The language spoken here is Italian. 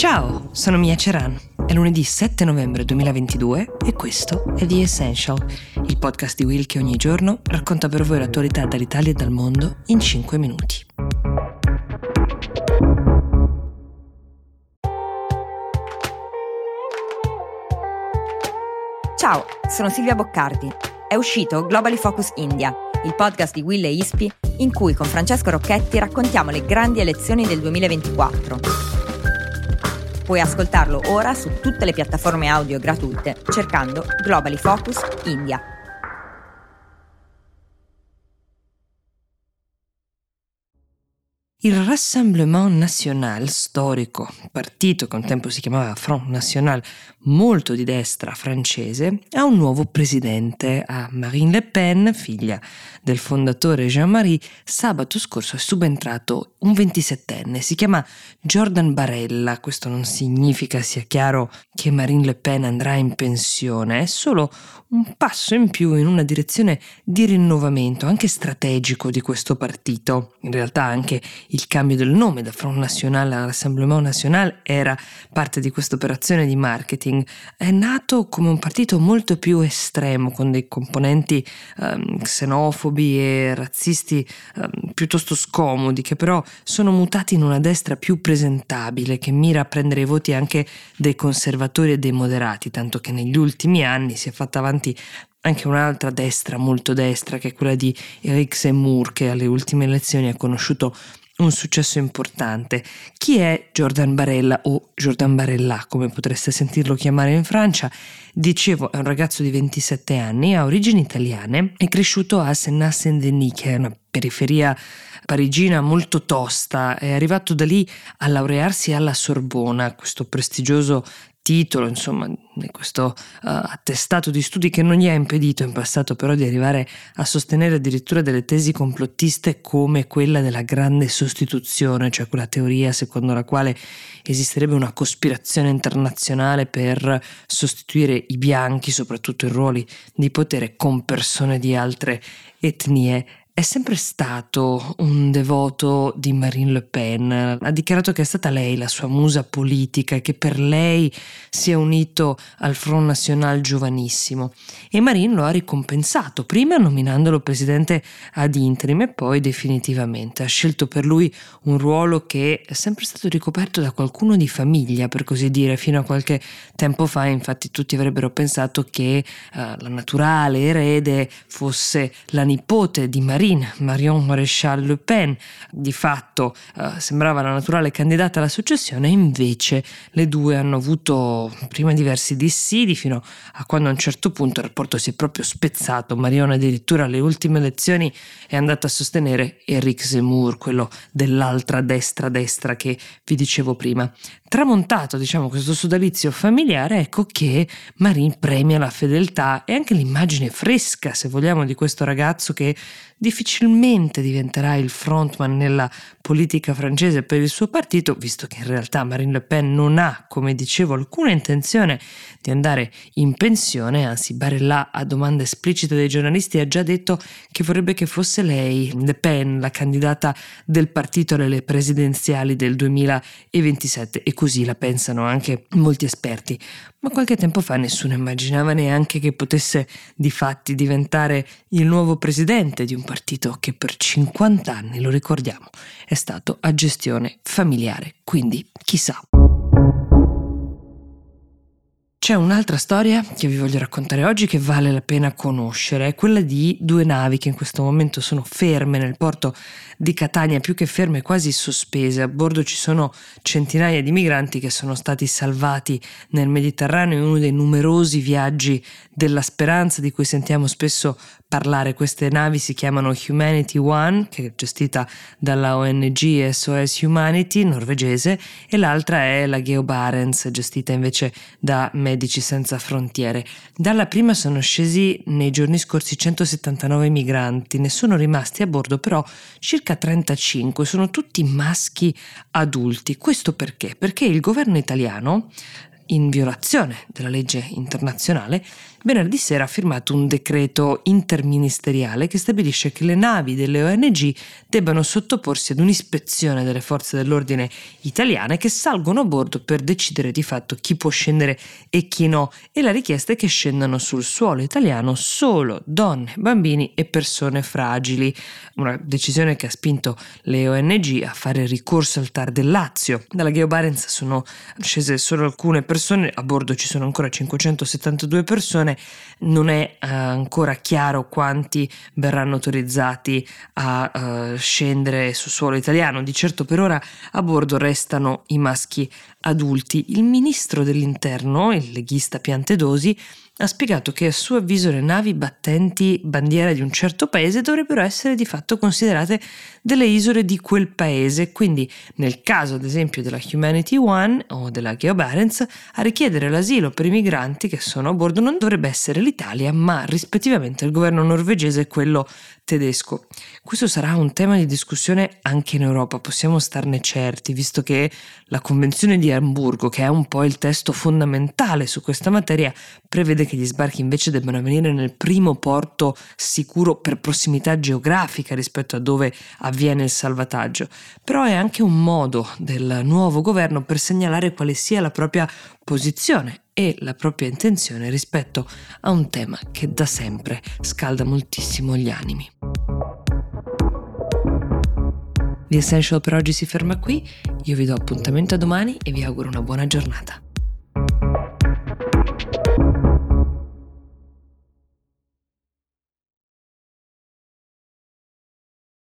Ciao, sono Mia Ceran. È lunedì 7 novembre 2022 e questo è The Essential, il podcast di Will che ogni giorno racconta per voi l'attualità dall'Italia e dal mondo in 5 minuti. Ciao, sono Silvia Boccardi. È uscito Globally Focus India, il podcast di Will e Ispi in cui con Francesco Rocchetti raccontiamo le grandi elezioni del 2024 Puoi ascoltarlo ora su tutte le piattaforme audio gratuite cercando Globally Focus India. Il Rassemblement National, storico partito che un tempo si chiamava Front National, molto di destra francese, ha un nuovo presidente, a Marine Le Pen, figlia del fondatore Jean-Marie. Sabato scorso è subentrato un 27enne, si chiama Jordan Barella. Questo non significa, sia chiaro, che Marine Le Pen andrà in pensione, è solo un passo in più in una direzione di rinnovamento, anche strategico di questo partito. In realtà anche il cambio del nome da Front National a Rassemblement National era parte di questa operazione di marketing. È nato come un partito molto più estremo, con dei componenti um, xenofobi e razzisti um, piuttosto scomodi, che però sono mutati in una destra più presentabile, che mira a prendere i voti anche dei conservatori e dei moderati, tanto che negli ultimi anni si è fatta avanti avanti anche un'altra destra molto destra che è quella di Eric Zemmour che alle ultime elezioni ha conosciuto un successo importante. Chi è Jordan Barella o Jordan Barella, come potreste sentirlo chiamare in Francia? Dicevo, è un ragazzo di 27 anni, ha origini italiane, è cresciuto a Senat-Saint-Denis, che è una periferia parigina molto tosta, è arrivato da lì a laurearsi alla Sorbona, questo prestigioso titolo, insomma, questo uh, attestato di studi che non gli ha impedito in passato però di arrivare a sostenere addirittura delle tesi complottiste come quella della grande sostituzione, cioè quella teoria secondo la quale esisterebbe una cospirazione internazionale per sostituire i bianchi, soprattutto in ruoli di potere, con persone di altre etnie è sempre stato un devoto di Marine Le Pen. Ha dichiarato che è stata lei la sua musa politica e che per lei si è unito al Front National giovanissimo. E Marine lo ha ricompensato, prima nominandolo presidente ad interim e poi definitivamente. Ha scelto per lui un ruolo che è sempre stato ricoperto da qualcuno di famiglia, per così dire. Fino a qualche tempo fa, infatti, tutti avrebbero pensato che uh, la naturale erede fosse la nipote di Marine Marine, Marion Maréchal Le Pen, di fatto eh, sembrava la naturale candidata alla successione, invece le due hanno avuto prima diversi dissidi fino a quando a un certo punto il rapporto si è proprio spezzato. Marion addirittura alle ultime elezioni è andata a sostenere Eric Zemmour, quello dell'altra destra destra che vi dicevo prima. Tramontato, diciamo, questo sodalizio familiare, ecco che Marine premia la fedeltà e anche l'immagine fresca, se vogliamo, di questo ragazzo che difficilmente diventerà il frontman nella politica francese per il suo partito, visto che in realtà Marine Le Pen non ha, come dicevo, alcuna intenzione di andare in pensione, anzi Barella a domanda esplicita dei giornalisti ha già detto che vorrebbe che fosse lei, Le Pen, la candidata del partito alle presidenziali del 2027 e così la pensano anche molti esperti ma qualche tempo fa nessuno immaginava neanche che potesse di fatti diventare il nuovo presidente di un partito che per 50 anni, lo ricordiamo, è stato a gestione familiare, quindi chissà. C'è un'altra storia che vi voglio raccontare oggi che vale la pena conoscere, è quella di due navi che in questo momento sono ferme nel porto di Catania, più che ferme quasi sospese. A bordo ci sono centinaia di migranti che sono stati salvati nel Mediterraneo in uno dei numerosi viaggi della speranza di cui sentiamo spesso parlare. Queste navi si chiamano Humanity One, che è gestita dalla ONG SOS Humanity norvegese, e l'altra è la Geo Barents, gestita invece da Medici Senza Frontiere. Dalla prima sono scesi nei giorni scorsi 179 migranti, ne sono rimasti a bordo però circa 35, sono tutti maschi adulti. Questo perché? Perché il governo italiano in violazione della legge internazionale, venerdì sera ha firmato un decreto interministeriale che stabilisce che le navi delle ONG debbano sottoporsi ad un'ispezione delle forze dell'ordine italiane che salgono a bordo per decidere di fatto chi può scendere e chi no e la richiesta è che scendano sul suolo italiano solo donne, bambini e persone fragili, una decisione che ha spinto le ONG a fare ricorso al TAR del Lazio. Dalla Geo Barents sono scese solo alcune persone, a bordo ci sono ancora 572 persone, non è uh, ancora chiaro quanti verranno autorizzati a uh, scendere sul suolo italiano, di certo per ora a bordo restano i maschi adulti. Il ministro dell'interno, il leghista Piantedosi, ha spiegato che a suo avviso le navi battenti bandiera di un certo paese dovrebbero essere di fatto considerate delle isole di quel paese, quindi nel caso ad esempio della Humanity One o della Geo Barents, a richiedere l'asilo per i migranti che sono a bordo non dovrebbe essere l'Italia, ma rispettivamente il governo norvegese e quello tedesco. Questo sarà un tema di discussione anche in Europa, possiamo starne certi, visto che la Convenzione di Amburgo, che è un po' il testo fondamentale su questa materia, prevede che gli sbarchi invece debbano avvenire nel primo porto sicuro per prossimità geografica rispetto a dove avviene il salvataggio. Però è anche un modo del nuovo governo per segnalare quale sia la propria posizione e la propria intenzione rispetto a un tema che da sempre scalda moltissimo gli animi. The Essential per oggi si ferma qui, io vi do appuntamento a domani e vi auguro una buona giornata.